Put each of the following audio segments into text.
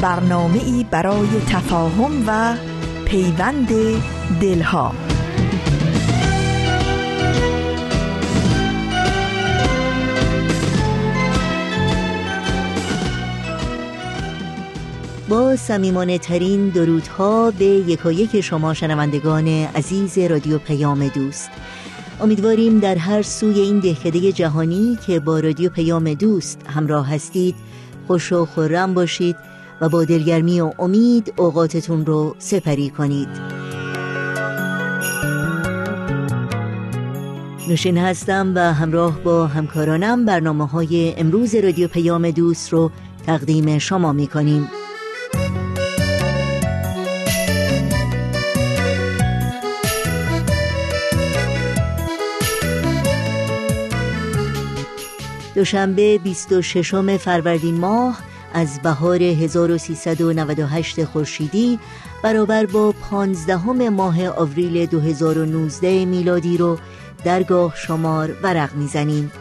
برنامه ای برای تفاهم و پیوند دلها. با سمیمانه ترین درودها به یکایک شما شنوندگان عزیز رادیو پیام دوست. امیدواریم در هر سوی این دهکده جهانی که با رادیو پیام دوست همراه هستید خوش و خورم باشید. و با دلگرمی و امید اوقاتتون رو سپری کنید. نوشین هستم و همراه با همکارانم برنامه های امروز رادیو پیام دوست رو تقدیم شما می کنیم دوشنبه 26 فروردین ماه از بهار 1398 خورشیدی برابر با 15 ماه آوریل 2019 میلادی رو درگاه شمار ورق می‌زنیم.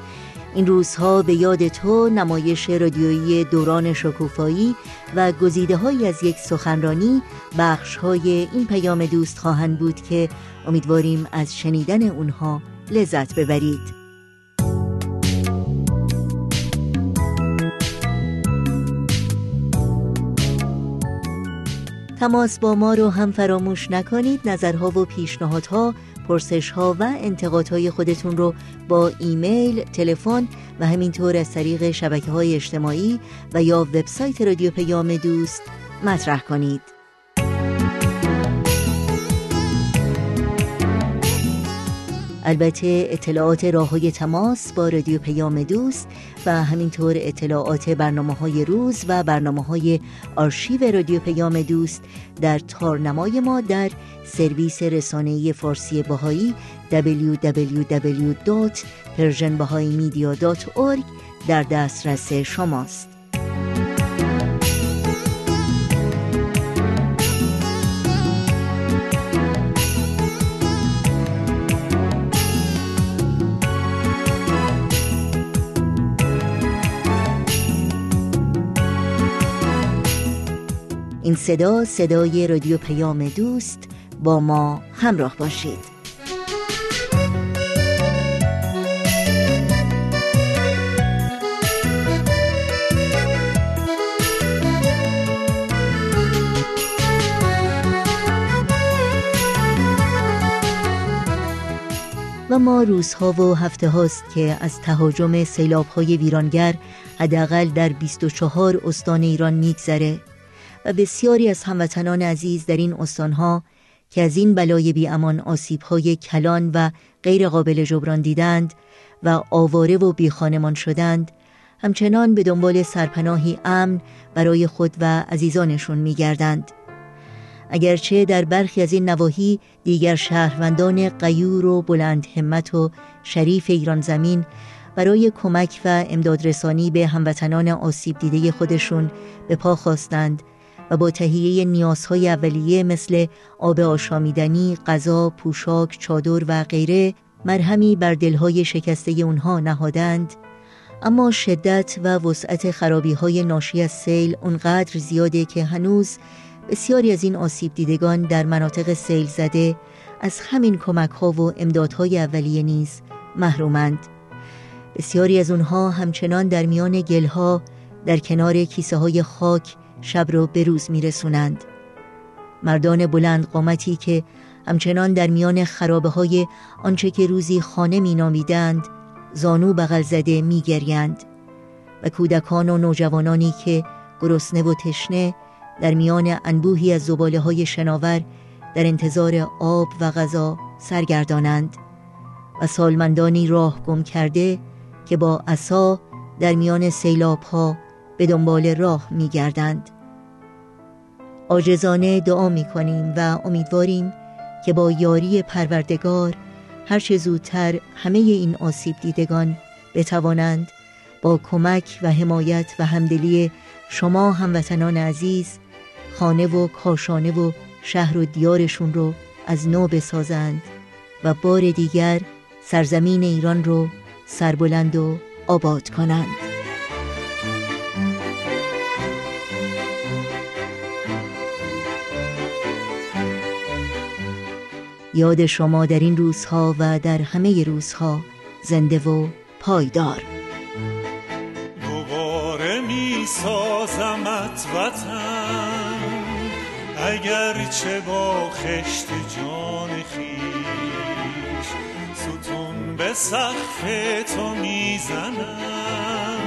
این روزها به یاد تو نمایش رادیویی دوران شکوفایی و گزیده های از یک سخنرانی بخش های این پیام دوست خواهند بود که امیدواریم از شنیدن اونها لذت ببرید. تماس با ما رو هم فراموش نکنید. نظرها و پیشنهادها پرسشها و انتقادهای خودتون رو با ایمیل، تلفن و همینطور از طریق شبکه های اجتماعی و یا وبسایت رادیو پیام دوست مطرح کنید. البته اطلاعات راه های تماس با رادیو پیام دوست و همینطور اطلاعات برنامه های روز و برنامه های آرشیو رادیو پیام دوست در تارنمای ما در سرویس رسانه فارسی باهایی www.persianbahaimedia.org در دسترس شماست. این صدا صدای رادیو پیام دوست با ما همراه باشید. و ما روزها و هفته هاست که از تهاجم سیلاب های ویرانگر حداقل در 24 استان ایران میگذره. و بسیاری از هموطنان عزیز در این استانها که از این بلای بی امان های کلان و غیر قابل جبران دیدند و آواره و بی خانمان شدند همچنان به دنبال سرپناهی امن برای خود و عزیزانشون میگردند. اگرچه در برخی از این نواحی دیگر شهروندان قیور و بلند همت و شریف ایران زمین برای کمک و امدادرسانی به هموطنان آسیب دیده خودشون به پا خواستند و با تهیه نیازهای اولیه مثل آب آشامیدنی، غذا، پوشاک، چادر و غیره مرهمی بر دلهای شکسته اونها نهادند. اما شدت و وسعت خرابی های ناشی از سیل اونقدر زیاده که هنوز بسیاری از این آسیب دیدگان در مناطق سیل زده از همین کمک ها و امدادهای اولیه نیز محرومند. بسیاری از اونها همچنان در میان گلها در کنار کیسه های خاک شب رو به روز میرسونند مردان بلند قامتی که همچنان در میان خرابه های آنچه که روزی خانه می نامیدند زانو بغل زده می گریند و کودکان و نوجوانانی که گرسنه و تشنه در میان انبوهی از زباله های شناور در انتظار آب و غذا سرگردانند و سالمندانی راه گم کرده که با عصا در میان سیلاب ها به دنبال راه می گردند. آجزانه دعا می کنیم و امیدواریم که با یاری پروردگار هرچه زودتر همه این آسیب دیدگان بتوانند با کمک و حمایت و همدلی شما هموطنان عزیز خانه و کاشانه و شهر و دیارشون رو از نو بسازند و بار دیگر سرزمین ایران رو سربلند و آباد کنند. یاد شما در این روزها و در همه روزها زنده و پایدار. دوباره می سازمت وطن اگر چه با خشت جان خیش ستون به سقف تو می‌زنم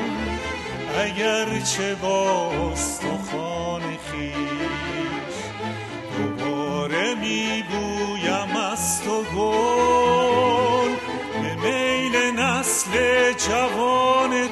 اگر چه با استخوان گل به میل نسل جوان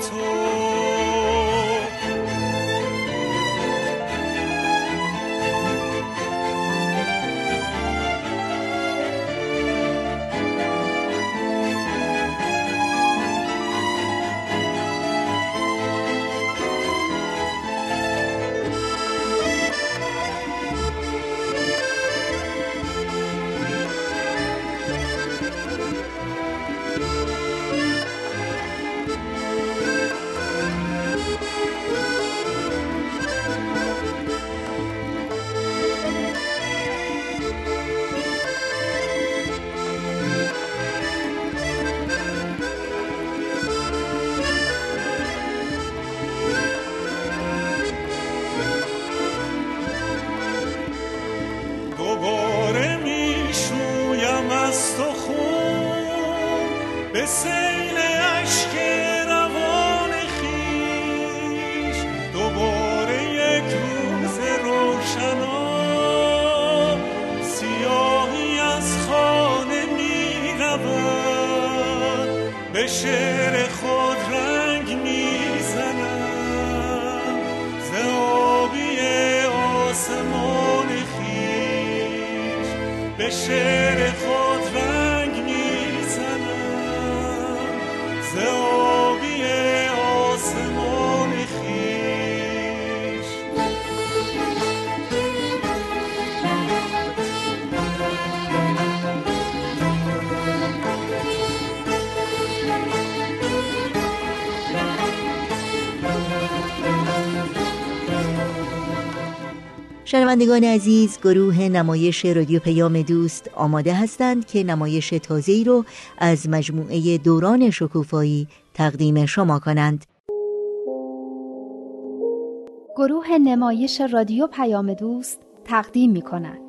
شنوندگان عزیز گروه نمایش رادیو پیام دوست آماده هستند که نمایش تازه‌ای رو از مجموعه دوران شکوفایی تقدیم شما کنند. گروه نمایش رادیو پیام دوست تقدیم می کند.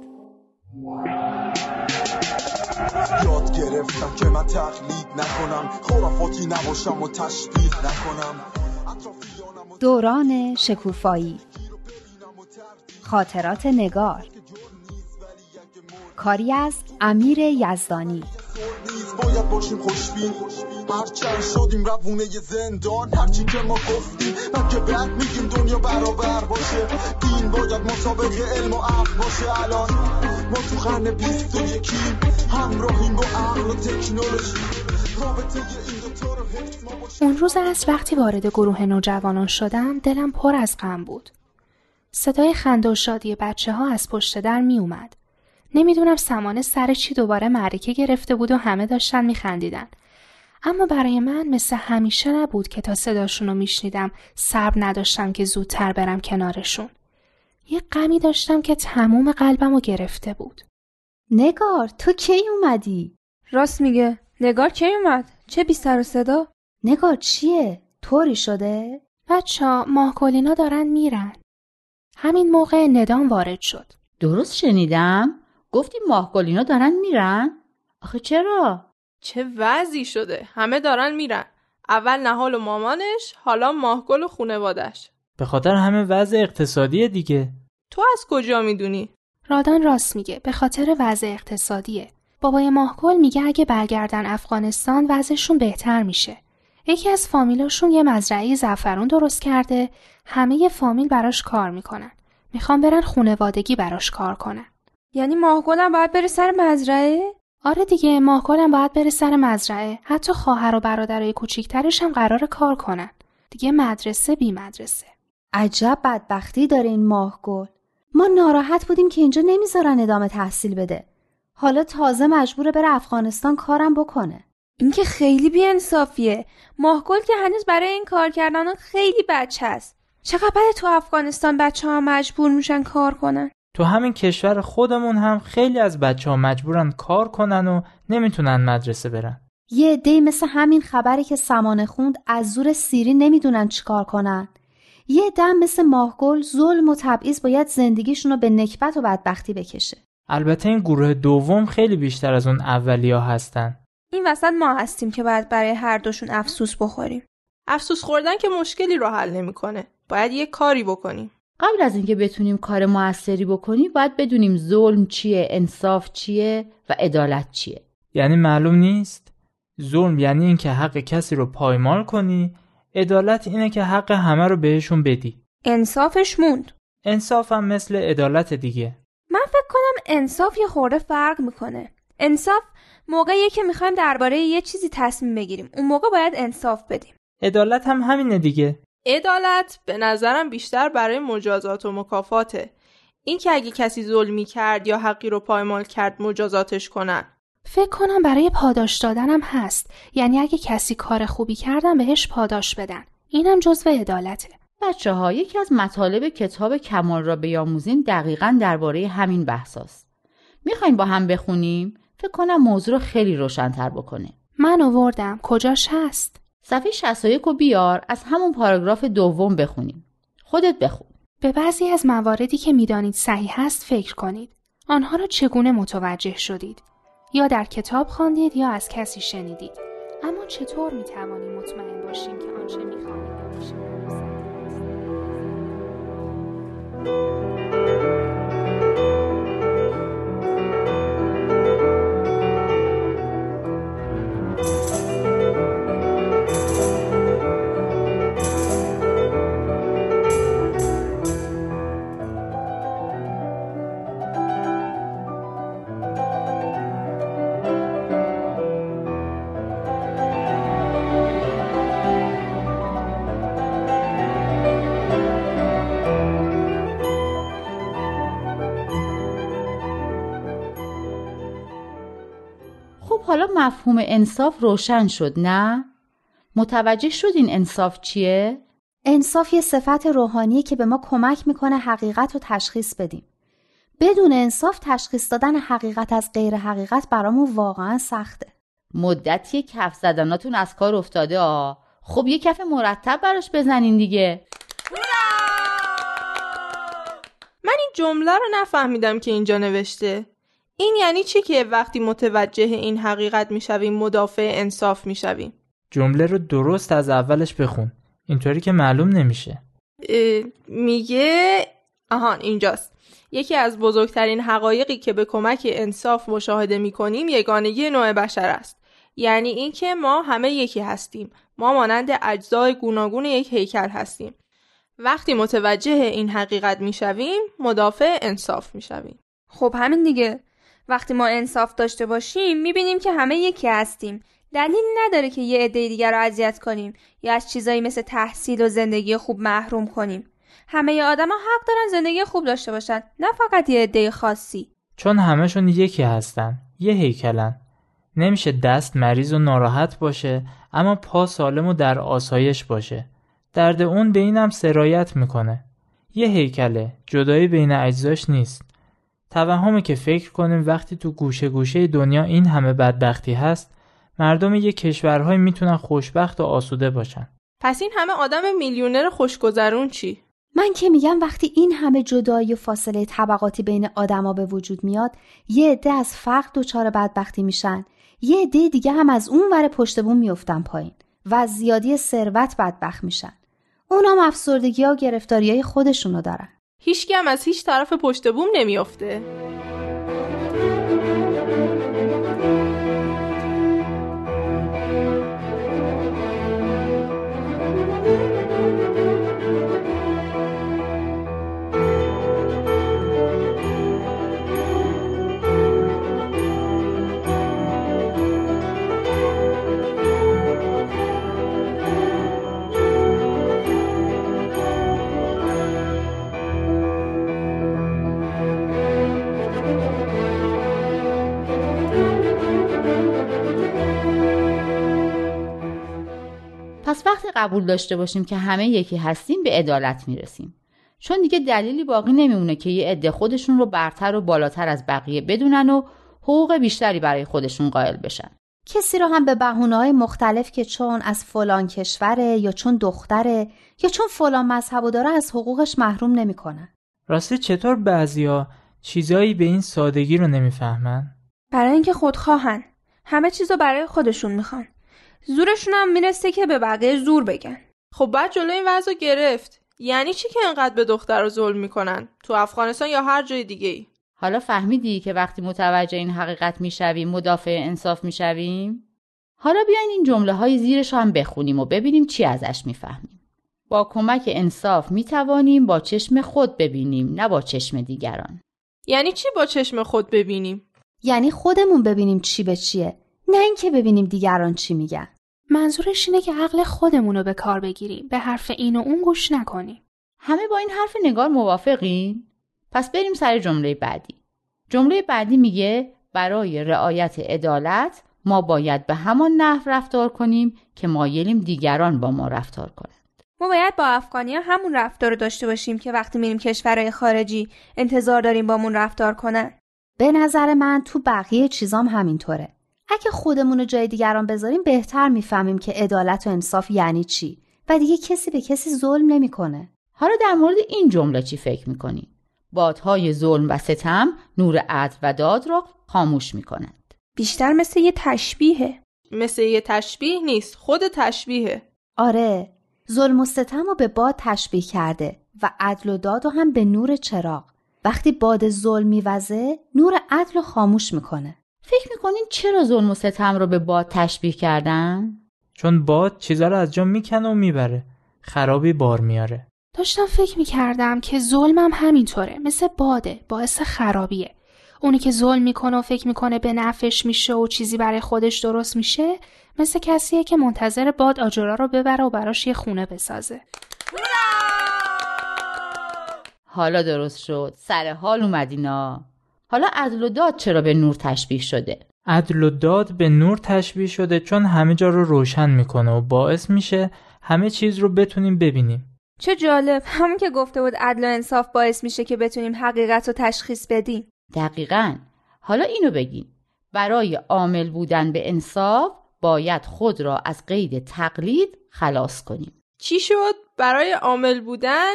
یاد گرفتم که من تقلید نکنم خرافاتی نباشم و تشبیه نکنم. دوران شکوفایی. خاطرات نگار. کاری از امیر یزدانی. باید باشیم خوشبین. هرچند شدیم روونه زندان هرچی که ما گفتیم من که بد میگیم دنیا برابر باشه. دین باید مطابق علم و عقل باشه. الان ما تو قرن بیست و یکیم همراهیم با عقل و تکنولوژی. اون روز از وقتی وارد گروه نوجوانان شدم دلم پر از غم بود. صدای خنده و شادی بچه ها از پشت در می اومد. نمی‌دونم سمانه سر چی دوباره معرکه گرفته بود و همه داشتن میخندیدن. اما برای من مثل همیشه نبود که تا صداشون رو میشنیدم صبر نداشتم که زودتر برم کنارشون. یه غمی داشتم که تموم قلبم رو گرفته بود. نگار تو کی اومدی؟ راست میگه نگار کی اومد چه بی سر و صدا نگار چیه؟ طوری شده؟ بچه ها ماهگلینا دارن میرن. همین موقع ندام وارد شد. درست شنیدم؟ گفتی ماهگلینا دارن میرن؟ آخه چرا؟ چه وضعی شده همه دارن میرن اول نهال و مامانش حالا ماهگل و خونوادش به خاطر همه وضع اقتصادی دیگه تو از کجا می‌دونی رادان راست میگه به خاطر وضع اقتصادیه. بابای ماهگل میگه اگه برگردن افغانستان وضعشون بهتر میشه. یکی از فامیلاشون یه مزرعه زعفرون درست کرده. همه فامیل براش کار می‌کنن. می‌خوان برن خونوادگی براش کار کنن. یعنی ماهگلم باید بره سر مزرعه؟ آره دیگه ماهگلم باید بره سر مزرعه. حتی خواهر و برادرای کوچیکترش هم قرار کار کنن. دیگه مدرسه بی مدرسه. عجب بدبختی داره این ماهگل. ما ناراحت بودیم که اینجا نمی‌ذارن ادامه تحصیل بده. حالا تازه مجبوره بره افغانستان کارم بکنه. این که خیلی بیانصافیه. ماهگل که هنوز برای این کار کردن خیلی بچه است. چقدر بده تو افغانستان بچه ها مجبور میشن کار کنن؟ تو همین کشور خودمون هم خیلی از بچه ها مجبورن کار کنن و نمی‌تونن مدرسه برن. یه عده مثل همین خبری که سمانه خوند از زور سیری نمی‌دونن چیکار کنن. یه دم مثل ماهگل ظلم و تبعیض باید زندگیشون رو به نکبت و بدبختی بکشه. البته این گروه دوم خیلی بیشتر از اون اولیا هستن. این وسط ما هستیم که باید برای هر دوشون افسوس بخوریم. افسوس خوردن که مشکلی رو حل نمی‌کنه. باید یه کاری بکنیم. قبل از اینکه بتونیم کار موثری بکنیم باید بدونیم ظلم چیه انصاف چیه و عدالت چیه. یعنی معلوم نیست؟ ظلم یعنی اینکه حق کسی رو پایمال کنی عدالت اینه که حق همه رو بهشون بدی. انصافش موند. انصاف هم مثل عدالت دیگه. من فکر کنم انصاف یه خورده فرق می‌کنه. انصاف موقعیه که می‌خوایم درباره یه چیزی تصمیم بگیریم. اون موقع باید انصاف بدیم. عدالت هم همینه دیگه. عدالت به نظرم بیشتر برای مجازات و مکافاته. این که اگه کسی ظلمی کرد یا حقی رو پایمال کرد مجازاتش کنن. فکر کنم برای پاداش دادنم هست. یعنی اگه کسی کار خوبی کردن بهش پاداش بدن. اینم جزو عدالته. بچه ها یکی از مطالب کتاب کمال را بیاموزیم دقیقا درباره همین بحثاست می‌خواین با هم بخونیم؟ فکر کنم موضوع رو خیلی روشنتر بکنه. من آوردم. کجاش هست صفحه 61 و بیار از همون پاراگراف دوم بخونیم. خودت بخون. به بعضی از مواردی که می‌دانید صحیح هست فکر کنید. آنها را چگونه متوجه شدید؟ یا در کتاب خواندید یا از کسی شنیدید. اما چطور می توانیم مطمئن باشیم که آنچه می حالا مفهوم انصاف روشن شد نه؟ متوجه شد این انصاف چیه؟ انصاف یه صفت روحانیه که به ما کمک می‌کنه حقیقت رو تشخیص بدیم. بدون انصاف تشخیص دادن حقیقت از غیر حقیقت برامون واقعا سخته. مدتی کف زدناتون از کار افتاده آ. خب یه کف مرتب براش بزنین دیگه. من این جمله رو نفهمیدم که اینجا نوشته. این یعنی چی که وقتی متوجه این حقیقت می‌شویم مدافع انصاف می‌شویم؟ جمله رو درست از اولش بخون. اینطوری که معلوم نمیشه. میگه آهان اینجاست. یکی از بزرگترین حقایقی که به کمک انصاف مشاهده می‌کنیم یگانگی نوع بشر است. یعنی اینکه ما همه یکی هستیم. ما مانند اجزای گوناگون یک هیکل هستیم. وقتی متوجه این حقیقت می‌شویم مدافع انصاف می‌شویم. خب همین دیگه. وقتی ما انصاف داشته باشیم می‌بینیم که همه یکی هستیم. دلیل نداره که یه عده دیگر رو اذیت کنیم یا از چیزایی مثل تحصیل و زندگی خوب محروم کنیم. همه آدما حق دارن زندگی خوب داشته باشن نه فقط یه عده خاصی. چون همشون یکی هستن یه هیکلن. نمیشه دست مریض و ناراحت باشه اما پا سالم و در آسایش باشه. درد اون به اینم سرایت می‌کنه. یه هیکله جدایی بین اجزاش نیست. توهمه که فکر کنیم وقتی تو گوشه گوشه دنیا این همه بدبختی هست مردم یه کشورهای می‌تونن خوشبخت و آسوده باشن. پس این همه آدم میلیونر خوشگذرون چی؟ من که میگم وقتی این همه جدایی و فاصله طبقاتی بین آدما به وجود میاد یه عده از فقر دچار بدبختی میشن. یه عده دیگه هم از اون ور پشت بوم میفتن پایین و از زیادی ثروت بدبخت میشن. اونام افسردگی ها و گرفتاری های خودشونو دارن. هیچ هم از هیچ طرف پشت بوم نمیافته. قبول داشته باشیم که همه یکی هستیم به عدالت می‌رسیم چون دیگه دلیلی باقی نمیمونه که یه عده خودشون رو برتر و بالاتر از بقیه بدونن و حقوق بیشتری برای خودشون قائل بشن کسی رو هم به های مختلف که چون از فلان کشوره یا چون دختره یا چون فلان مذهب و داره از حقوقش محروم نمی‌کنن. راستی چطور بعضیا چیزایی به این سادگی رو نمی‌فهمن؟ برای اینکه خودخواهن. همه چیزو برای خودشون می‌خوان. زورشون هم می‌رسه که به بقیه زور بگن. خب بعد جلو این وضع گرفت. یعنی چی که انقدر به دختر رو ظلم می‌کنن؟ تو افغانستان یا هر جای دیگه ای؟ حالا فهمیدی که وقتی متوجه این حقیقت می‌شویم مدافع انصاف می‌شویم؟ حالا بیاین این جمله های زیرش هم بخونیم و ببینیم چی ازش می‌فهمیم. با کمک انصاف می‌توانیم با چشم خود ببینیم نه با چشم دیگران. یعنی چی با چشم خود ببینیم؟ یعنی خودمون ببینیم چی به چیه نه اینکه ببینیم دیگران چی میگن. منظورش اینه که عقل خودمون رو به کار بگیریم به حرف این و اون گوش نکنیم. همه با این حرف نگار موافقین؟ پس بریم سر جمله بعدی. جمله بعدی میگه برای رعایت عدالت ما باید به همان نحو رفتار کنیم که مایلیم دیگران با ما رفتار کنند. ما باید با افغانیا همون رفتار رو داشته باشیم که وقتی میریم کشورهای خارجی انتظار داریم بامون رفتار کنن. به نظر من تو بقیه چیزام همینطوره. اگه خودمون رو جای دیگران بذاریم بهتر می‌فهمیم که عدالت و انصاف یعنی چی و دیگه کسی به کسی ظلم نمی‌کنه. حالا در مورد این جمله چی فکر می‌کنی؟ بادهای ظلم و ستم نور عدل و داد را خاموش می کنند. بیشتر مثل یه تشبیهه. مثل یه تشبیه نیست خود تشبیهه. آره ظلم و ستم رو به باد تشبیه کرده و عدل و داد رو هم به نور چراغ. وقتی باد ظلم میوزه نور عدل رو خاموش می‌کنه. فکر می‌کنین چرا ظلم و ستم رو به باد تشبیه کردن؟ چون باد چیزا رو از جا می‌کنه و می‌بره. خرابی بار میاره. داشتم فکر می‌کردم که ظلمم همینطوره مثل باده باعث خرابیه اونی که ظلم می‌کنه و فکر می‌کنه به نفش میشه و چیزی برای خودش درست میشه مثل کسیه که منتظر باد آجرا رو ببره و براش یه خونه بسازه حالا درست شد سر حال اومدینا حالا عدل و داد چرا به نور تشبیه شده؟ عدل و داد به نور تشبیه شده چون همه جا رو روشن می‌کنه و باعث میشه همه چیز رو بتونیم ببینیم. چه جالب. همون که گفته بود عدل و انصاف باعث میشه که بتونیم حقیقت رو تشخیص بدیم. دقیقا. حالا اینو بگین. برای عامل بودن به انصاف باید خود را از قید تقلید خلاص کنیم. چی شد؟ برای عامل بودن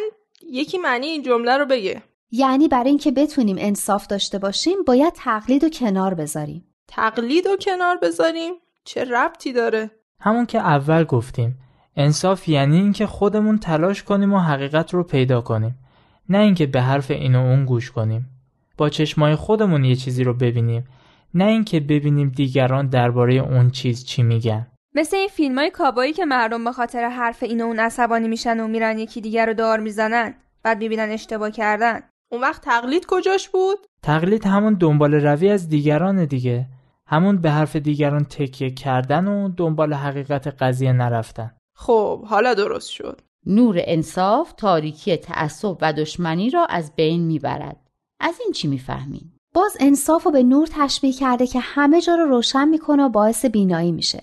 یکی معنی این جمله رو بگه. یعنی برای اینکه بتونیم انصاف داشته باشیم باید تقلید و کنار بذاریم. تقلید و کنار بذاریم؟ چه ربطی داره؟ همون که اول گفتیم. انصاف یعنی اینکه خودمون تلاش کنیم و حقیقت رو پیدا کنیم. نه اینکه به حرف این و اون گوش کنیم. با چشمای خودمون یه چیزی رو ببینیم. نه اینکه ببینیم دیگران درباره اون چیز چی میگن. مثل این فیلم های کابایی که مردم به خاطر حرف این و اون عصبانی میشن و میرن یکی دیگر رو دار می‌زنن بعد می‌بینن اشتباه کردن. اون وقت تقلید کجاش بود؟ تقلید همون دنبال روی از دیگران دیگه. همون به حرف دیگران تکیه کردن و دنبال حقیقت قضیه نرفتن. خب حالا درست شد. نور انصاف تاریکی تعصب و دشمنی را از بین می‌برد. از این چی می‌فهمین باز انصاف رو به نور تشبیه کرده که همه جا رو روشن می‌کنه و باعث بینایی میشه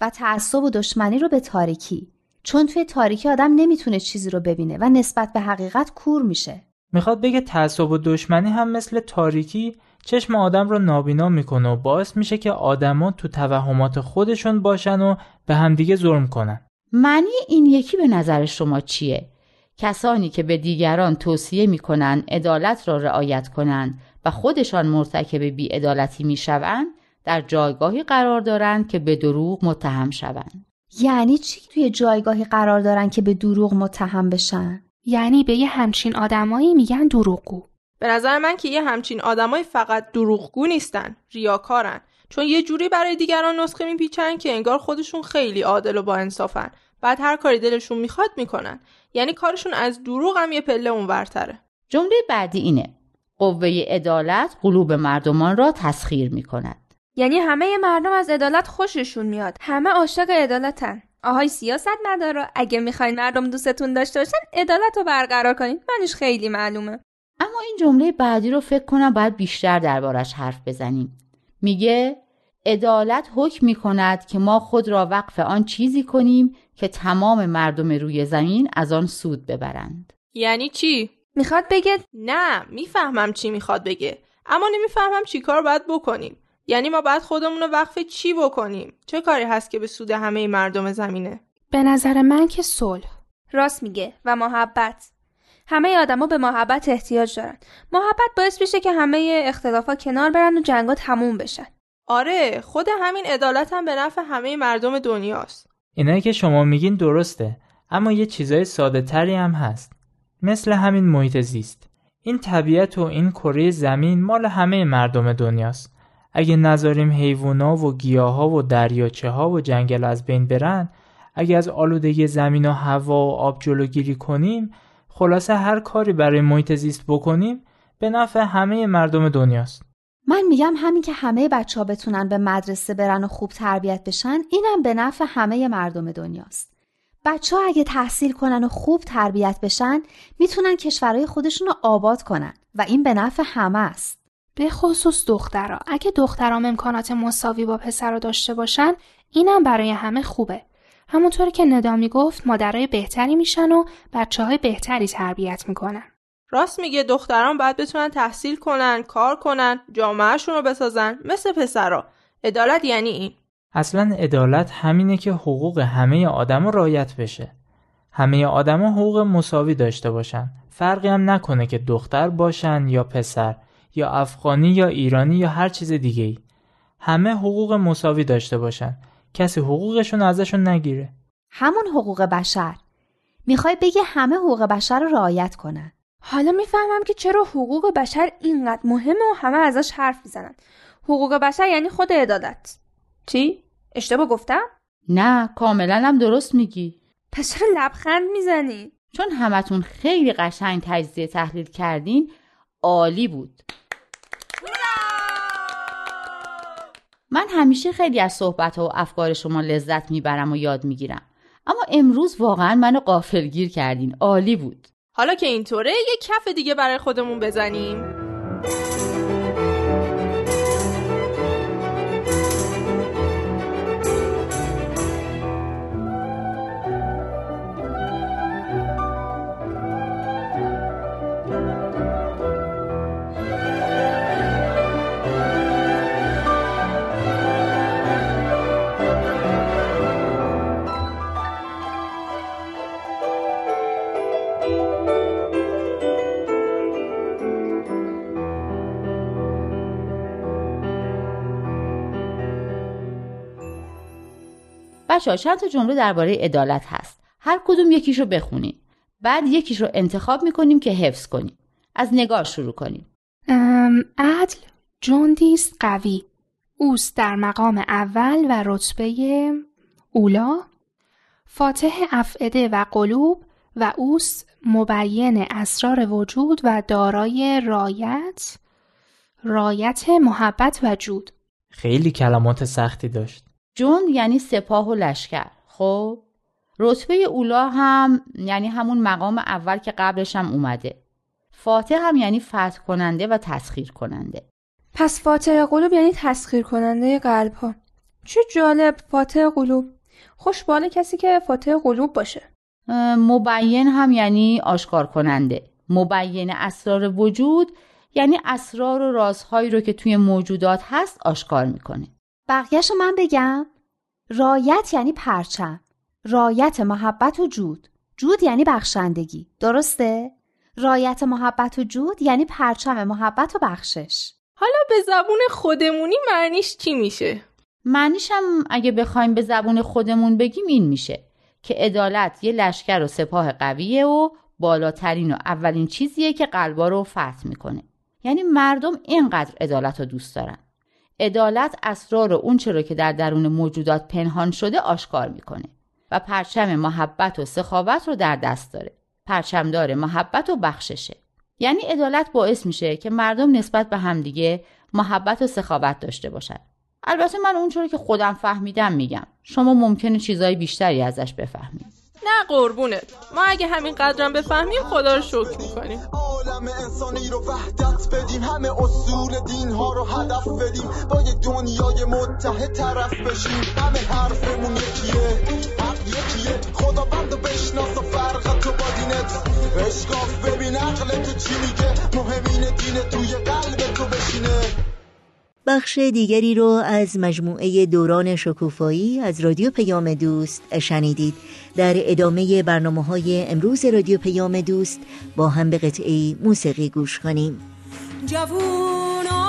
و تعصب و دشمنی رو به تاریکی. چون توی تاریکی آدم نمی‌تونه چیزی رو ببینه و نسبت به حقیقت کور میشه. می‌خواد بگه تعصب و دشمنی هم مثل تاریکی چشم آدم رو نابینا می‌کنه و باعث میشه که آدما تو توهمات خودشون باشن و به همدیگه ظلم کنن معنی این یکی به نظر شما چیه؟ کسانی که به دیگران توصیه می کنند عدالت را رعایت کنند و خودشان مرتکب بیعدالتی می شوند در جایگاهی قرار دارند که به دروغ متهم شوند. یعنی چی توی جایگاهی قرار دارن که به دروغ متهم بشن؟ یعنی به یه همچین آدمایی میگن دروغگو. به نظر من که یه همچین آدمایی فقط دروغگو نیستن، ریاکارن. چون یه جوری برای دیگران نسخه میپیچن که انگار خودشون خیلی عادل و با انصافن. بعد هر کاری دلشون می‌خواد می‌کنن. یعنی کارشون از دروغ هم یه پله اونورتره. جمله بعدی اینه. قوه عدالت قلوب مردمان را تسخیر می‌کند. یعنی همه مردم از عدالت خوششون میاد. همه عاشق عدالتن. آهای سیاست نداره. اگه می‌خواین مردم دوستتون داشته باشن عدالت رو برقرار کنید منش خیلی معلومه. اما این جمله بعدی رو فکر کنم باید بیشتر دربارش حرف بزنیم. میگه عدالت حکم می کند که ما خود را وقف آن چیزی کنیم که تمام مردم روی زمین از آن سود ببرند. یعنی چی؟ می‌خواد بگه نه می‌فهمم چی می‌خواد بگه. اما نمی‌فهمم چی کار باید بکنیم. یعنی ما باید خودمون رو وقف چی بکنیم؟ چه کاری هست که به سود همه مردم زمینه؟ به نظر من که صلح. راست میگه. و محبت. همه آدما به محبت احتیاج دارن. محبت باعث میشه که همه اختلافا کنار برن و جنگا تموم بشن. آره خود همین عدالت هم به نفع همه مردم دنیاست. اینایی که شما میگین درسته اما یه چیزای ساده تری هم هست. مثل همین محیط زیست. این طبیعت و این کره زمین مال همه مردم دنیاست. اگه نذاریم حیوونا و گیاها و دریاچه ها و جنگل از بین برن اگه از آلودگی زمین و هوا و آب جلوگیری کنیم خلاصه هر کاری برای محیط زیست بکنیم به نفع همه مردم دنیاست. من میگم همین که همه بچه ها بتونن به مدرسه برن و خوب تربیت بشن اینم به نفع همه مردم دنیاست. بچه ها اگه تحصیل کنن و خوب تربیت بشن می‌تونن کشورهای خودشون رو آباد کنن و این به نفع همه است. به خصوص دخترها اگه دخترام امکانات مساوی با پسرها داشته باشن اینم برای همه خوبه. همونطوری که ندامی گفت مادرای بهتری میشن و بچه های بهتری تربیت می‌کنن. راست میگه دختران باید بتونن تحصیل کنن کار کنن جامعهشون رو بسازن مثل پسرا. عدالت یعنی این. اصلا عدالت همینه که حقوق همه آدما رعایت بشه. همه آدما حقوق مساوی داشته باشن. فرقی هم نکنه که دختر باشن یا پسر. یا افغانی یا ایرانی یا هر چیز دیگه ای. همه حقوق مساوی داشته باشن. کسی حقوقشون ازشون نگیره. همون حقوق بشر. می‌خوای بگه همه حقوق بشر رو رعایت کنن. حالا می‌فهمم که چرا حقوق بشر اینقدر مهمه و همه ازش حرف می‌زنن. حقوق بشر یعنی خود عدالت. چی؟ اشتباه گفتم؟ نه کاملا هم درست میگی. پس چرا لبخند می‌زنی؟ چون همتون خیلی قشنگ تجزیه تحلیل کردین عالی بود. من همیشه خیلی از صحبت و افکار شما لذت می‌برم و یاد می‌گیرم. اما امروز واقعا منو قافلگیر کردین. عالی بود. حالا که اینطوره یه کف دیگه برای خودمون بزنیم. بچه چند تا جمله درباره عدالت هست. هر کدوم یکیشو بخونیم. بعد یکیش رو انتخاب می‌کنیم که حفظ کنیم. از نگاه شروع کنیم. عدل جندیست قوی. اوست در مقام اول و رتبه اولا. فاتح افعده و قلوب و اوست مبین اسرار وجود و دارای رایت رایت محبت و جود. خیلی کلمات سختی داشت. جند یعنی سپاه و لشکر. خب؟ رتبه اولا هم یعنی همون مقام اول که قبلش هم اومده. فاتح هم یعنی فتح کننده و تسخیر کننده. پس فاتح قلوب یعنی تسخیر کننده قلب ها چه جالب فاتح قلوب. خوش باله کسی که فاتح قلوب باشه. مبین هم یعنی آشکار کننده. مبین اسرار وجود یعنی اسرار و رازهایی رو که توی موجودات هست آشکار می‌کنه. بقیهشو من بگم. رایت یعنی پرچم. رایت محبت و جود. جود یعنی بخشندگی. درسته؟ رایت محبت و جود یعنی پرچم محبت و بخشش. حالا به زبون خودمونی معنیش چی میشه؟ معنیش هم اگه بخوایم به زبون خودمون بگیم این میشه که عدالت یه لشکر و سپاه قویه و بالاترین و اولین چیزیه که قلبا رو فتح می‌کنه. یعنی مردم اینقدر عدالت رو دوست دارن. عدالت اسرار و رو که در درون موجودات پنهان شده آشکار می‌کنه و پرچم محبت و سخاوت رو در دست داره. پرچمدار محبت و بخششه. یعنی عدالت باعث میشه که مردم نسبت به همدیگه محبت و سخاوت داشته باشن. البته من اونطوری که خودم فهمیدم میگم. شما ممکنه چیزای بیشتری ازش بفهمید. نه قربونت ما اگه همین قدرم بفهمیم خدا رو شکر می‌کنیم. عالم انسانی رو وحدت بدیم. همه اصول دین ها رو هدف بدیم. با یه دنیای متحد طرف بشیم. همه حرفمون یکیه. حق یکیه. خدا بند و بشناس و فرق تو با دینت. اشکاف ببین عقل تو چی میگه؟ مهمین دین توی قلب تو بشینه. بخش دیگری رو از مجموعه دوران شکوفایی از رادیو پیام دوست شنیدید. در ادامه برنامه های امروز رادیو پیام دوست با هم به قطعه موسیقی گوش کنیم. جوونای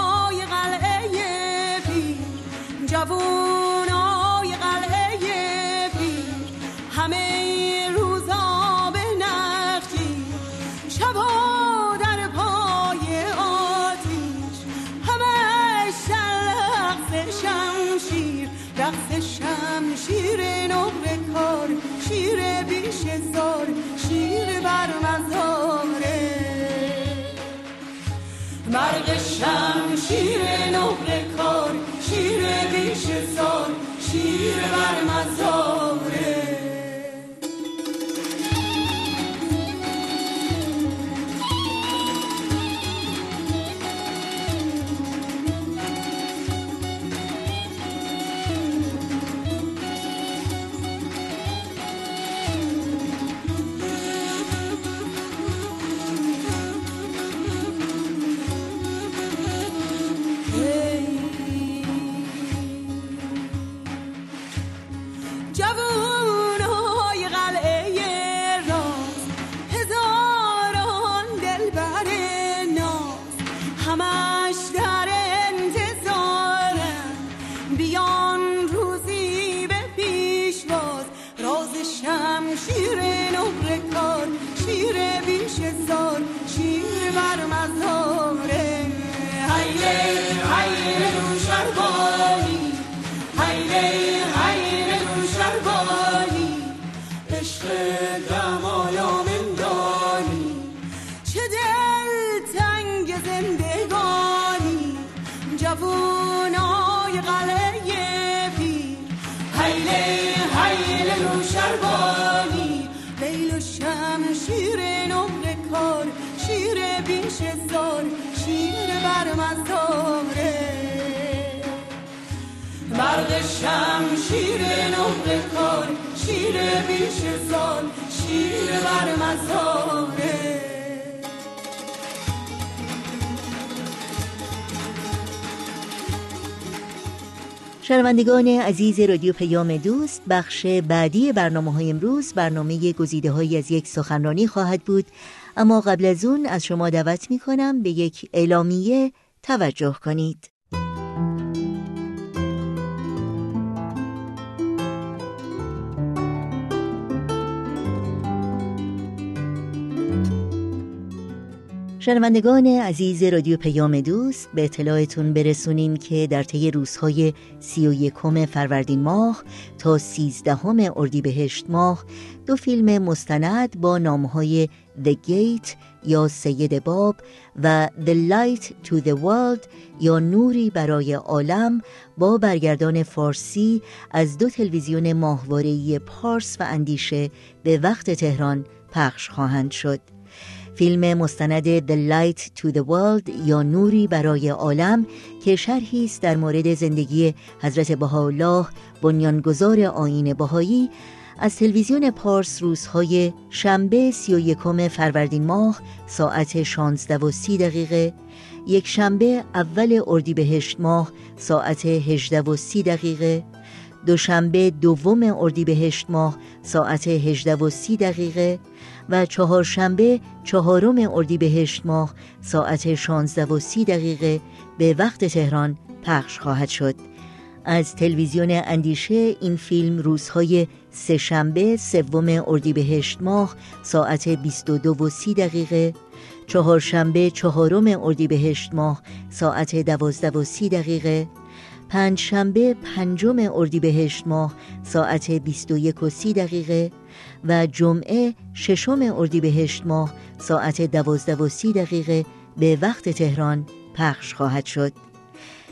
شمشیر نقر کار شیر بیش زار شیر بر مزاره. مرگ شمشیر نقر کار شیر بیش زار شیر بر مزاره. شنوندگان عزیز رادیو پیام دوست بخش بعدی برنامه های امروز برنامه گزیده های از یک سخنرانی خواهد بود. اما قبل از اون از شما دعوت می کنم به یک اعلامیه توجه کنید. شنوندگان عزیز رادیو پیام دوست به اطلاعتون برسونیم که در طی روزهای سی و یکم فروردین ماه تا سیزدهم اردیبهشت ماه دو فیلم مستند با نامهای The Gate یا سید باب و The Light to the World یا نوری برای عالم با برگردان فارسی از دو تلویزیون ماهواره‌ای پارس و اندیشه به وقت تهران پخش خواهند شد. فیلم مستند The Light to the World یا نوری برای عالم که شرحی است در مورد زندگی حضرت بهاءالله بنیانگذار آیین بهایی. از تلویزیون پارس روزهای شنبه سی و یکم فروردین ماه ساعت 16 و 30 دقیقه یک شنبه اول اردیبهشت ماه ساعت 18 و 30 دقیقه دوشنبه دوم اردیبهشت ماه ساعت 18 و 30 دقیقه و چهارشنبه چهارم اردیبهشت ماه ساعت 16 و 30 دقیقه به وقت تهران پخش خواهد شد. از تلویزیون اندیشه این فیلم روزهای سه شنبه سوم اردیبهشت ماه ساعت 22 و 30 دقیقه چهارشنبه چهارم اردیبهشت ماه ساعت 12 و 30 دقیقه پنج شنبه پنجم اردیبهشت ماه ساعت 21 و 30 دقیقه و جمعه ششم اردیبهشت ماه ساعت 12 و 30 دقیقه به وقت تهران پخش خواهد شد.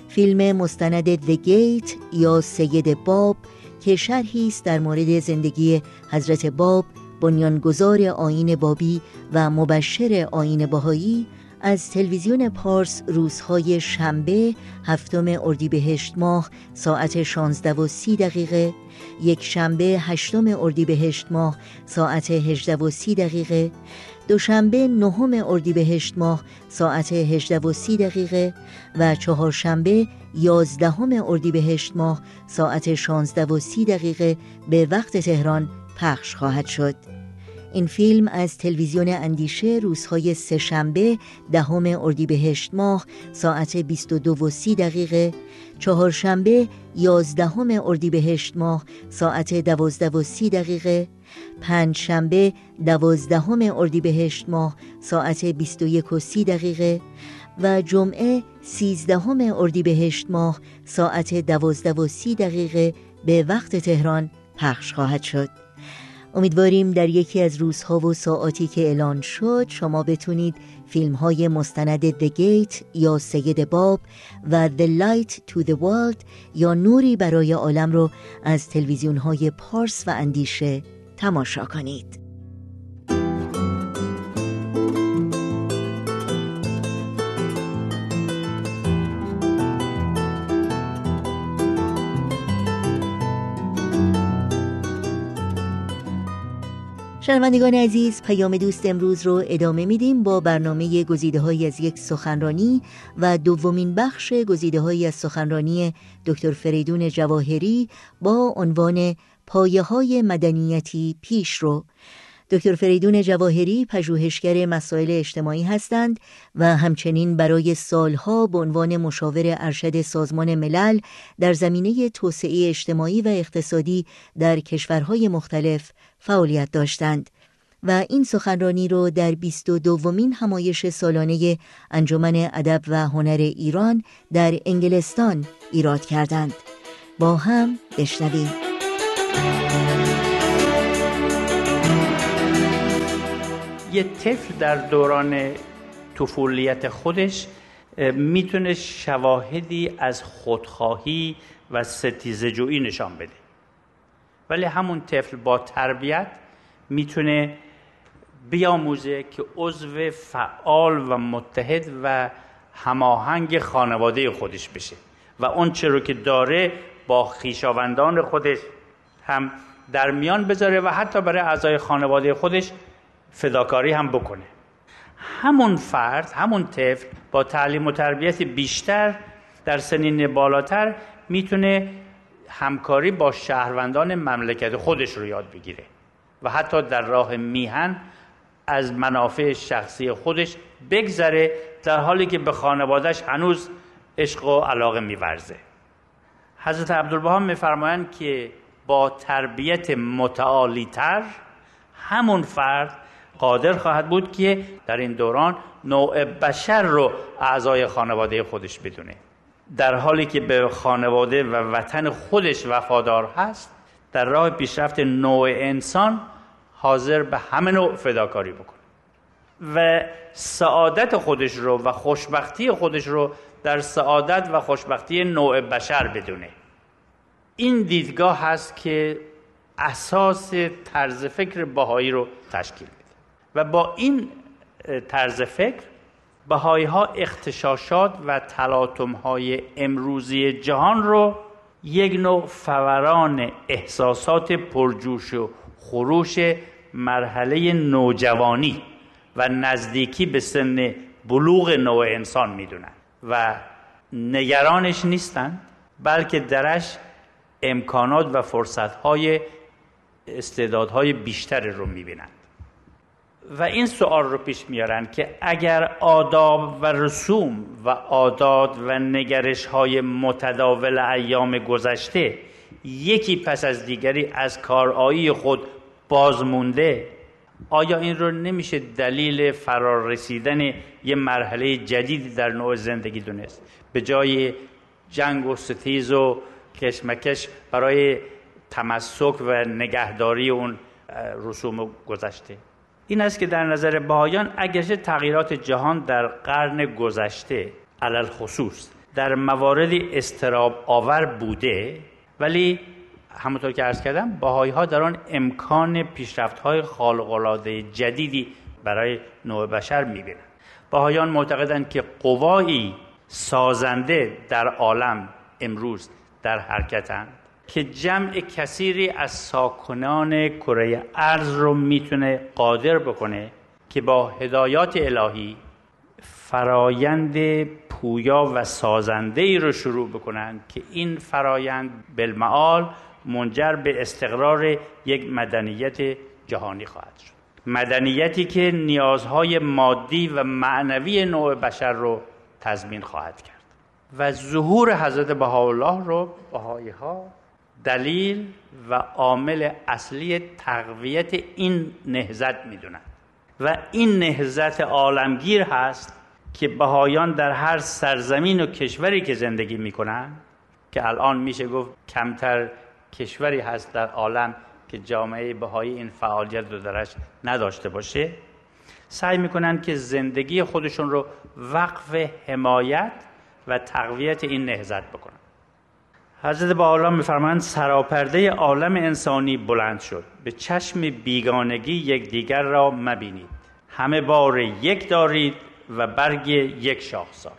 فیلم مستند The Gate یا سید باب که شرحی است در مورد زندگی حضرت باب بنیانگذار آین بابی و مبشر آین باهایی از تلویزیون پارس روزهای شنبه هفتم اردیبهشت ماه ساعت 16 و 30 دقیقه یک شنبه هشتم اردیبهشت ماه ساعت 18 و 30 دقیقه دوشنبه نهم اردیبهشت ماه ساعت 18 و 30 دقیقه و چهارشنبه یازدهم اردیبهشت ماه ساعت 16 و 30 دقیقه به وقت تهران پخش خواهد شد. این فیلم از تلویزیون اندیشه روزهای سهشنبه دهم اردیبهشت ماه ساعت 22 و 30 دقیقه چهارشنبه یازدهم اردیبهشت ماه ساعت 12 و 30 دقیقه پنج شنبه دوازدهم اردیبهشت ماه ساعت 21 و 30 دقیقه و جمعه سیزدهم اردیبهشت ماه ساعت دوازده و سی دقیقه. به وقت تهران پخش خواهد شد. امیدواریم در یکی از روزها و ساعاتی که اعلان شد شما بتونید فیلم های مستند The Gate یا سید باب و The Light to the World یا نوری برای عالم رو از تلویزیون های پارس و اندیشه تماشا کنید. شنوندگان عزیز پیام دوست امروز رو ادامه میدیم با برنامه گزیده های از یک سخنرانی و دومین بخش گزیده های از سخنرانی دکتر فریدون جواهری با عنوان پایه های مدنیتی پیش رو. دکتر فریدون جواهری پژوهشگر مسائل اجتماعی هستند و همچنین برای سالها به عنوان مشاور ارشد سازمان ملل در زمینه توسعه اجتماعی و اقتصادی در کشورهای مختلف فعالیت داشتند و این سخنرانی رو در بیست و دومین همایش سالانه انجمن ادب و هنر ایران در انگلستان ایراد کردند. با هم بشنویم. یه طفل در دوران طفولیت خودش می‌تونه شواهدی از خودخواهی و ستیزجویی نشان بده. ولی همون طفل با تربیت می‌تونه بیاموزه که عضو فعال و متحد و هماهنگ خانواده خودش بشه و اون رو که داره با خیشاوندان خودش هم در میان بذاره و حتی برای اعضای خانواده خودش فداکاری هم بکنه. همون فرد همون طفل با تعلیم و تربیت بیشتر در سنین بالاتر می‌تونه همکاری با شهروندان مملکت خودش رو یاد بگیره و حتی در راه میهن از منافع شخصی خودش بگذره در حالی که به خانوادهش هنوز عشق و علاقه میورزه. حضرت عبدالبها میفرمایند که با تربیت متعالیتر همون فرد قادر خواهد بود که در این دوران نوع بشر رو اعضای خانواده خودش بدونه. در حالی که به خانواده و وطن خودش وفادار هست در راه پیشرفت نوع انسان حاضر به همه نوع فداکاری بکنه. و سعادت خودش رو و خوشبختی خودش رو در سعادت و خوشبختی نوع بشر بدونه. این دیدگاه هست که اساس طرز فکر باهایی رو تشکیل میده. و با این طرز فکر بهایی ها اختشاشات و تلاطم های امروزی جهان رو یک نوع فوران احساسات پرجوش و خروش مرحله نوجوانی و نزدیکی به سن بلوغ نوع انسان می‌دونن و نگرانش نیستند بلکه درش امکانات و فرصتهای استعدادهای بیشتری رو می‌بینند و این سوال رو پیش میارن که اگر آداب و رسوم و عادات و نگرش های متداول ایام گذشته یکی پس از دیگری از کارایی خود بازمونده آیا این رو نمیشه دلیل فرار رسیدن یه مرحله جدیدی در نوع زندگی دونست؟ به جای جنگ و ستیز و کشمکش برای تمسک و نگهداری اون رسوم گذشته. این است که در نظر بهایان اگرچه تغییرات جهان در قرن گذشته علل خصوص در مواردی استراب آور بوده ولی همونطور که عرض کردم باهایی ها در آن امکان پیشرفت های خالقلاده جدیدی برای نوع بشر می‌بینند. باهایان معتقدند که قوایی سازنده در عالم امروز در حرکتند که جمع کثیری از ساکنان کره ارز رو می‌تونه قادر بکنه که با هدایات الهی فرایند پویا و سازنده ای رو شروع بکنند که این فرایند بالمعال منجر به استقرار یک مدنیت جهانی خواهد شد. مدنیتی که نیازهای مادی و معنوی نوع بشر رو تضمین خواهد کرد. و ظهور حضرت بهاءالله رو بهایی ها دلیل و عامل اصلی تقویت این نهزت می‌دونند و این نهزت عالمگیر هست که بهایان در هر سرزمین و کشوری که زندگی می‌کنن که الان میشه گفت کمتر کشوری هست در عالم که جامعه بهایی این فعالیت رو درش نداشته باشه سعی می‌کنن که زندگی خودشون رو وقف حمایت و تقویت این نهزت بکنن. حضرت با میفرمایند سراپرده عالم انسانی بلند شد. به چشم بیگانگی یکدیگر را مبینید. همه بار یک دارید و برگ یک شاخسار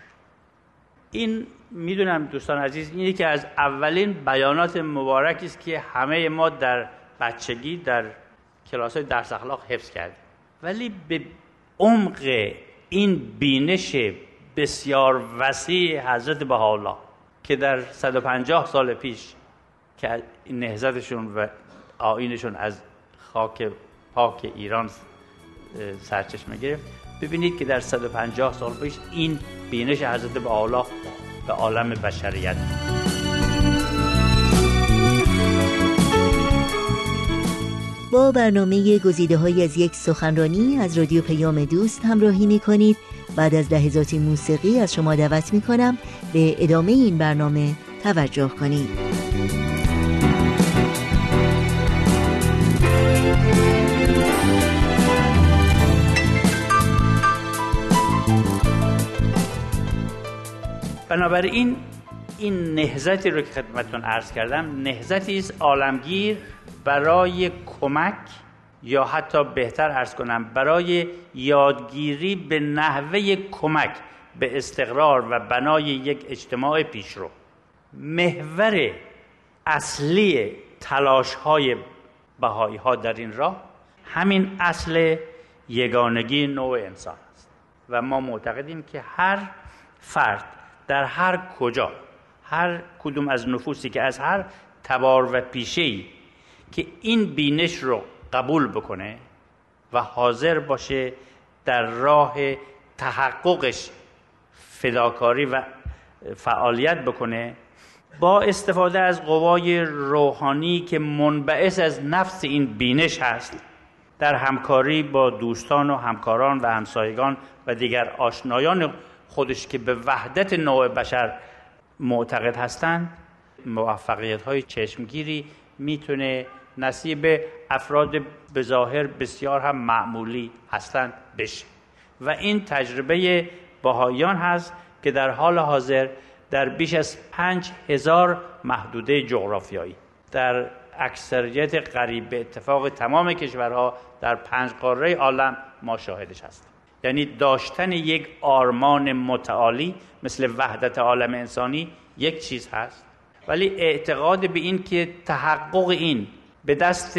این می‌دونم دوستان عزیز این که از اولین بیانات مبارکی است که همه ما در بچگی در کلاس های درس اخلاق حفظ کردیم. ولی به عمق این بینش بسیار وسیع حضرت بهاءالله که در 150 سال پیش که نهزتشون و آینشون از خاک پاک ایران سرچشمه گرفت. ببینید که در 150 سال پیش این بینش حضرت بهاءالله به عالم بشریت. با برنامه گزیده های از یک سخنرانی از رادیو پیام دوست همراهی می کنید بعد از لحظاتی موسیقی از شما دعوت می کنم به ادامه این برنامه توجه کنید. بنابراین این نهزتی رو که خدمتتون عرض کردم نهزتی است عالمگیر برای کمک یا حتی بهتر ارز کنم برای یادگیری به نحوه کمک به استقرار و بنای یک اجتماع پیشرو. محور اصلی تلاش های بهایی ها در این راه همین اصل یگانگی نوع انسان است. و ما معتقدیم که هر فرد در هر کجا هر کدوم از نفوسی که از هر تبار و پیشه که این بینش رو قبول بکنه و حاضر باشه در راه تحققش فداکاری و فعالیت بکنه با استفاده از قوای روحانی که منبعث از نفس این بینش هست در همکاری با دوستان و همکاران و همسایگان و دیگر آشنایان خودش که به وحدت نوع بشر معتقد هستند موفقیت های چشمگیری می‌تونه نصیب افراد به ظاهر بسیار هم معمولی هستند بشه. و این تجربه باهایان هست که در حال حاضر در بیش از پنج هزار محدوده جغرافیایی در اکثریت قریب به اتفاق تمام کشورها در پنج قاره عالم ما شاهدش هستیم. یعنی داشتن یک آرمان متعالی مثل وحدت عالم انسانی یک چیز هست. ولی اعتقاد به این که تحقق این به دست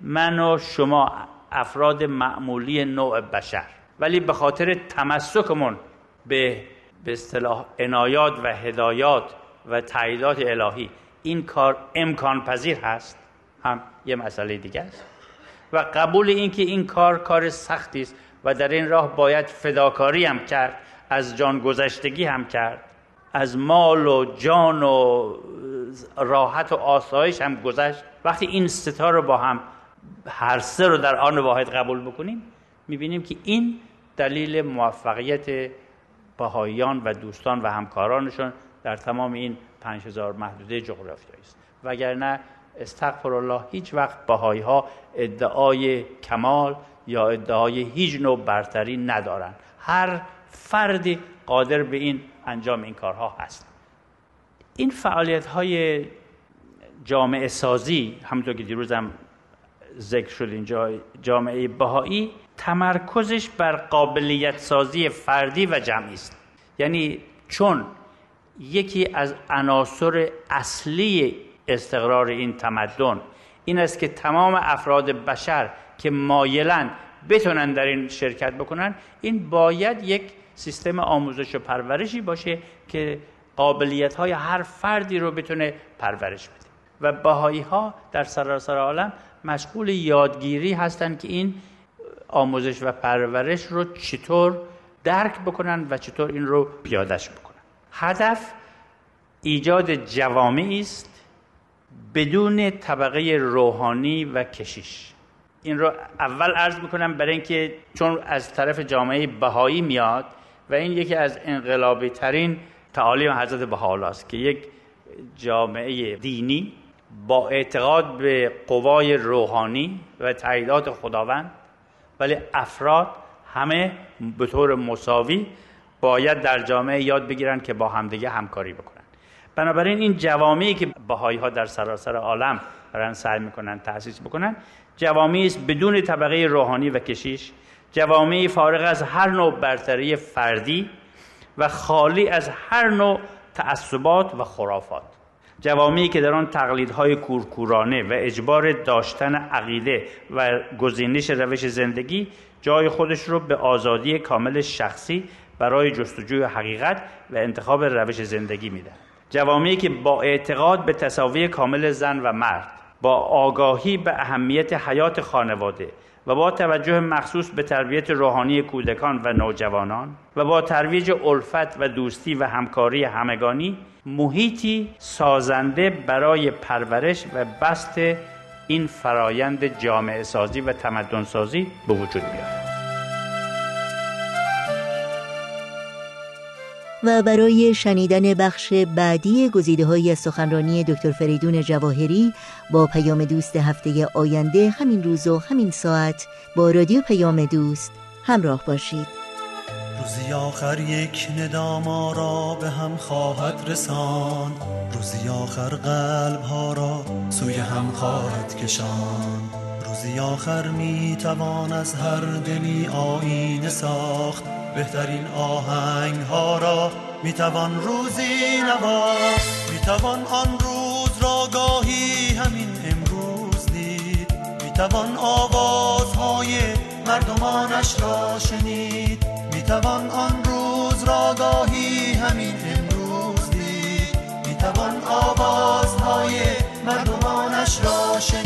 من و شما افراد معمولی نوع بشر. ولی به خاطر تمسکمون به به اصطلاح عنایات و هدایات و تعییدات الهی این کار امکان پذیر هست هم یه مسئله دیگه است. و قبول این که این کار کار سختی است و در این راه باید فداکاری هم کرد از جان گذشتگی هم کرد. از مال و جان و راحت و آسایش هم گذشت. وقتی این ستا رو با هم هر سه رو در آن واحد قبول بکنیم می‌بینیم که این دلیل موفقیت بهاییان و دوستان و همکارانشون در تمام این پنج هزار محدوده جغرافیایی است. وگرنه استغفر الله هیچ وقت بهایی ها ادعای کمال یا ادعای هیچ نوع برتری ندارن هر فردی قادر به این انجام این کارها هست. این فعالیت های جامعه سازی همونطور که دیروزم ذکر شد اینجا جامعه بهایی تمرکزش بر قابلیت سازی فردی و جمعی است. یعنی چون یکی از عناصر اصلی استقرار این تمدن این است که تمام افراد بشر که مایلن بتونن در این شرکت بکنن این باید یک سیستم آموزش و پرورشی باشه که قابلیت های هر فردی رو بتونه پرورش بده. و بهایی ها در سراسر عالم مشغول یادگیری هستند که این آموزش و پرورش رو چطور درک بکنن و چطور این رو پیادش بکنن. هدف ایجاد جوامعی است بدون طبقه روحانی و کشیش. این رو اول عرض می‌کنم برای اینکه چون از طرف جامعه بهایی میاد و این یکی از انقلابی ترین تعالیم حضرت بهاءالله است که یک جامعه دینی با اعتقاد به قوای روحانی و تعییدات خداوند ولی افراد همه به طور مساوی باید در جامعه یاد بگیرن که با همدیگه همکاری بکنن. بنابراین این جوامعی که بهایی ها در سراسر عالم دارن سعی می‌کنن تأسیس بکنن جوامعی است بدون طبقه روحانی و کشیش جوامعی فارغ از هر نوع برتری فردی و خالی از هر نوع تعصبات و خرافات. جوامعی که در آن تقلیدهای کورکورانه و اجبار داشتن عقیده و گزینش روش زندگی جای خودش رو به آزادی کامل شخصی برای جستجوی حقیقت و انتخاب روش زندگی میده. جوامعی که با اعتقاد به تصاوی کامل زن و مرد با آگاهی به اهمیت حیات خانواده و با توجه مخصوص به تربیت روحانی کودکان و نوجوانان و با ترویج الفت و دوستی و همکاری همگانی محیطی سازنده برای پرورش و بست این فرایند جامعه سازی و تمدن سازی به وجود بیارد و برای شنیدن بخش بعدی گزیده های سخنرانی دکتر فریدون جواهری با پیام دوست هفته آینده همین روز و همین ساعت با رادیو پیام دوست همراه باشید. روزی آخر یک ندام را به هم خواهد رسان. روزی آخر قلب ها را سوی هم خواهد کشان. روزی آخر می توان از هر دلی آینه ساخت. بهترین آهنگ ها را می‌توان روزی نواخت. می‌توان آن روز را گاهی همین امروز دید. می‌توان آوازهای مردمانش را شنید. می‌توان آن روز را گاهی همین امروز دید. می‌توان آوازهای مردمانش را شنید.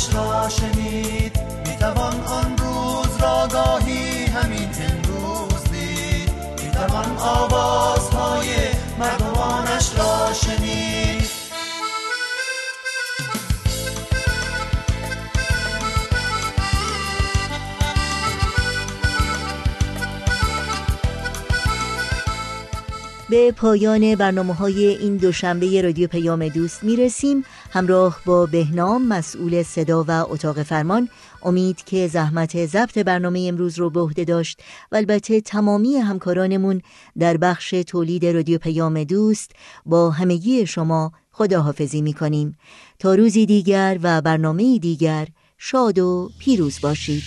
به پایان برنامه های این دوشنبه رادیو پیام دوست می رسیم همراه با بهنام مسئول صدا و اتاق فرمان. امید که زحمت ضبط برنامه امروز رو به عهده داشت و البته تمامی همکارانمون در بخش تولید رادیو پیام دوست با همگی شما خداحافظی می کنیم تا روزی دیگر و برنامه دیگر شاد و پیروز باشید.